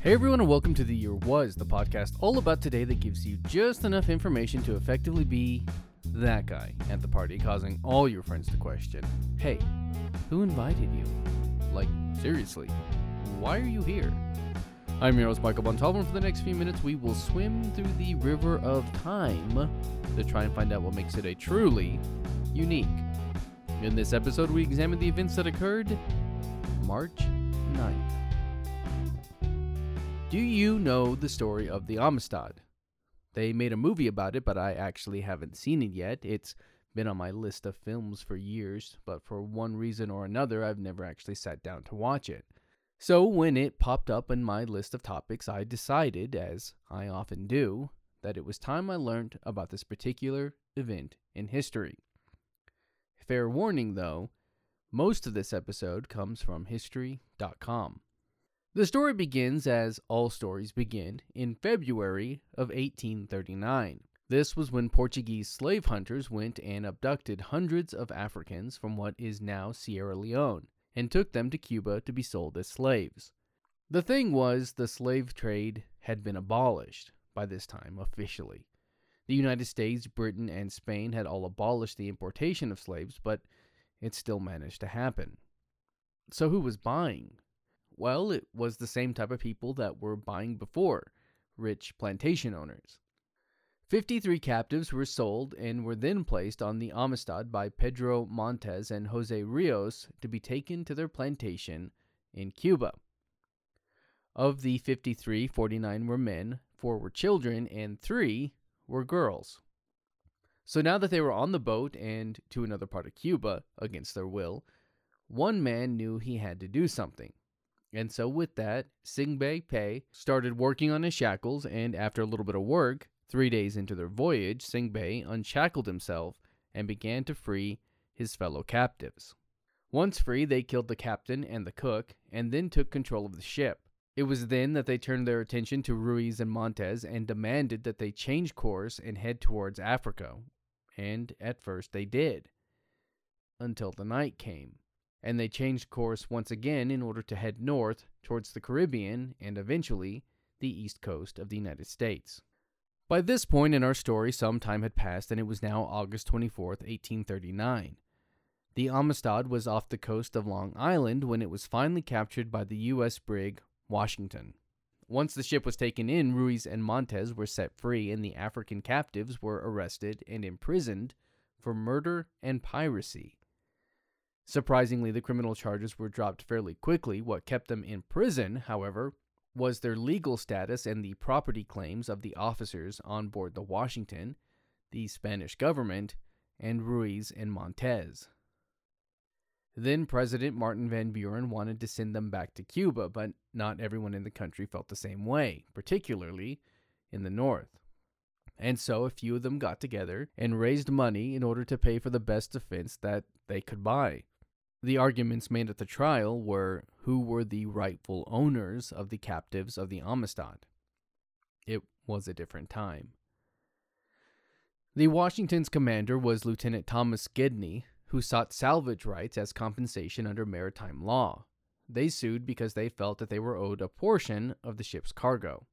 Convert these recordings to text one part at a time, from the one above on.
Hey everyone, and welcome to The Year Was, the podcast all about today that gives you just enough information to effectively be that guy at the party, causing all your friends to question Hey, who invited you? Like, seriously, why are you here? I'm your host, Michael Bontalvo, and for the next few minutes, we will swim through the river of time to try and find out what makes it a truly unique. In this episode, we examine the events that occurred March 9th. Do you know the story of the Amistad? They made a movie about it, but I actually haven't seen it yet. It's been on my list of films for years, but for one reason or another, I've never actually sat down to watch it. So when it popped up in my list of topics, I decided, as I often do, that it was time I learned about this particular event in history. Fair warning, though, most of this episode comes from History.com. The story begins, as all stories begin, in February of 1839. This was when Portuguese slave hunters went and abducted hundreds of Africans from what is now Sierra Leone and took them to Cuba to be sold as slaves. The thing was, the slave trade had been abolished by this time officially. The United States, Britain, and Spain had all abolished the importation of slaves, but it still managed to happen. So, who was buying? Well, it was the same type of people that were buying before rich plantation owners. 53 captives were sold and were then placed on the Amistad by Pedro Montes and Jose Ruiz to be taken to their plantation in Cuba. Of the 53, 49 were men, 4 were children, and 3 were girls. So now that they were on the boat and to another part of Cuba against their will, one man knew he had to do something. And so, with that, Sengbe Pieh started working on his shackles, and after a little bit of work, three days into their voyage, Singbei unshackled himself and began to free his fellow captives. Once free, they killed the captain and the cook, and then took control of the ship. It was then that they turned their attention to Ruiz and Montes and demanded that they change course and head towards Africa. And at first they did. Until the night came and they changed course once again in order to head north towards the Caribbean and eventually the east coast of the United States. By this point in our story, some time had passed and it was now August 24th, 1839. The Amistad was off the coast of Long Island when it was finally captured by the U.S. brig Washington. Once the ship was taken in, Ruiz and Montes were set free, and the African captives were arrested and imprisoned for murder and piracy. Surprisingly, the criminal charges were dropped fairly quickly. What kept them in prison, however, was their legal status and the property claims of the officers on board the Washington, the Spanish government, and Ruiz and Montes. Then President Martin Van Buren wanted to send them back to Cuba, but not everyone in the country felt the same way, particularly in the north. And so a few of them got together and raised money in order to pay for the best defense that they could buy. The arguments made at the trial were who were the rightful owners of the captives of the Amistad. It was a different time. The Washington's commander was Lieutenant Thomas Gedney, who sought salvage rights as compensation under maritime law. They sued because they felt that they were owed a portion of the ship's cargo.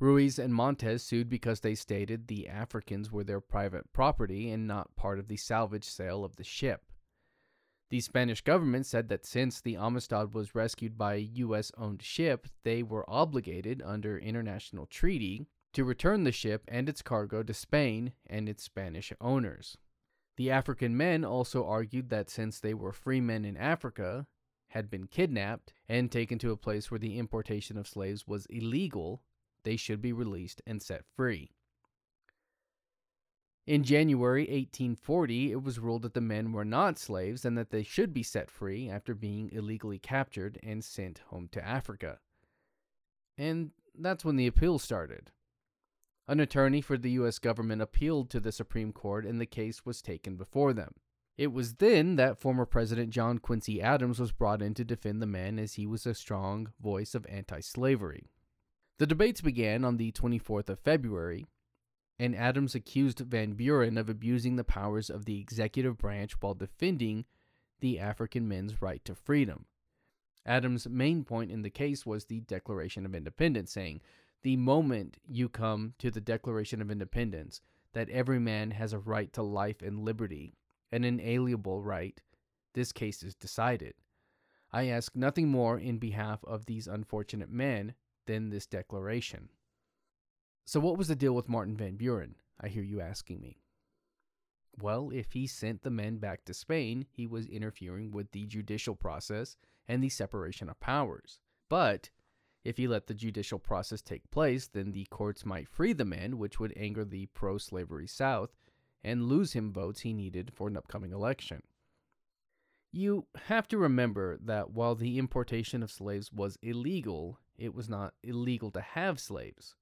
Ruiz and Montes sued because they stated the Africans were their private property and not part of the salvage sale of the ship. The Spanish government said that since the Amistad was rescued by a U.S. owned ship, they were obligated under international treaty to return the ship and its cargo to Spain and its Spanish owners. The African men also argued that since they were free men in Africa, had been kidnapped, and taken to a place where the importation of slaves was illegal, they should be released and set free. In January 1840, it was ruled that the men were not slaves and that they should be set free after being illegally captured and sent home to Africa. And that's when the appeal started. An attorney for the U.S. government appealed to the Supreme Court and the case was taken before them. It was then that former President John Quincy Adams was brought in to defend the men as he was a strong voice of anti slavery. The debates began on the 24th of February, and Adams accused Van Buren of abusing the powers of the executive branch while defending the African men's right to freedom. Adams' main point in the case was the Declaration of Independence, saying, The moment you come to the Declaration of Independence, that every man has a right to life and liberty, an inalienable right, this case is decided. I ask nothing more in behalf of these unfortunate men than this declaration. So, what was the deal with Martin Van Buren? I hear you asking me. Well, if he sent the men back to Spain, he was interfering with the judicial process and the separation of powers. But if he let the judicial process take place, then the courts might free the men, which would anger the pro slavery South and lose him votes he needed for an upcoming election. You have to remember that while the importation of slaves was illegal, it was not illegal to have slaves.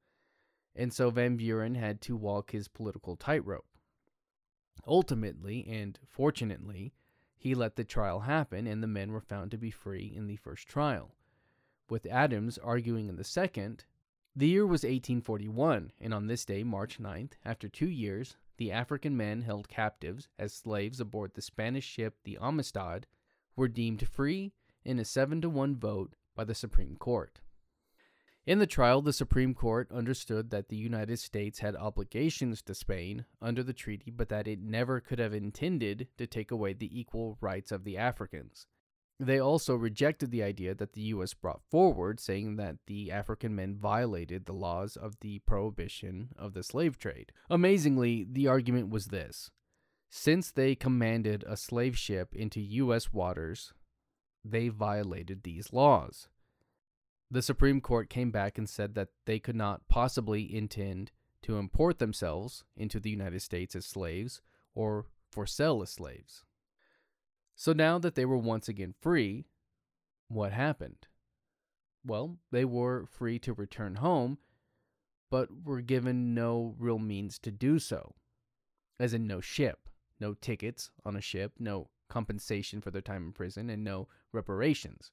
And so Van Buren had to walk his political tightrope. Ultimately, and fortunately, he let the trial happen and the men were found to be free in the first trial. With Adams arguing in the second, the year was 1841, and on this day, March 9th, after two years, the African men held captives as slaves aboard the Spanish ship the Amistad were deemed free in a 7 to 1 vote by the Supreme Court. In the trial, the Supreme Court understood that the United States had obligations to Spain under the treaty, but that it never could have intended to take away the equal rights of the Africans. They also rejected the idea that the U.S. brought forward, saying that the African men violated the laws of the prohibition of the slave trade. Amazingly, the argument was this since they commanded a slave ship into U.S. waters, they violated these laws. The Supreme Court came back and said that they could not possibly intend to import themselves into the United States as slaves or for sale as slaves. So now that they were once again free, what happened? Well, they were free to return home, but were given no real means to do so, as in no ship, no tickets on a ship, no compensation for their time in prison, and no reparations.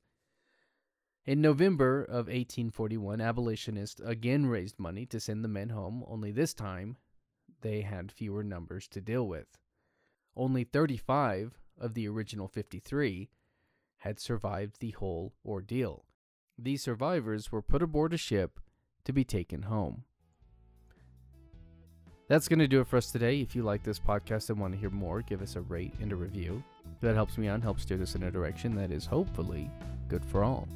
In November of 1841, abolitionists again raised money to send the men home, only this time they had fewer numbers to deal with. Only 35 of the original 53 had survived the whole ordeal. These survivors were put aboard a ship to be taken home. That's going to do it for us today. If you like this podcast and want to hear more, give us a rate and a review. That helps me out and helps steer this in a direction that is hopefully good for all.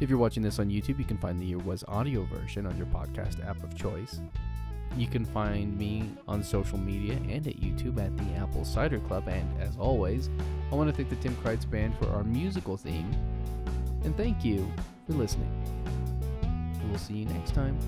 If you're watching this on YouTube, you can find the Year Was audio version on your podcast app of choice. You can find me on social media and at YouTube at the Apple Cider Club. And as always, I want to thank the Tim Kreitz Band for our musical theme. And thank you for listening. we'll see you next time.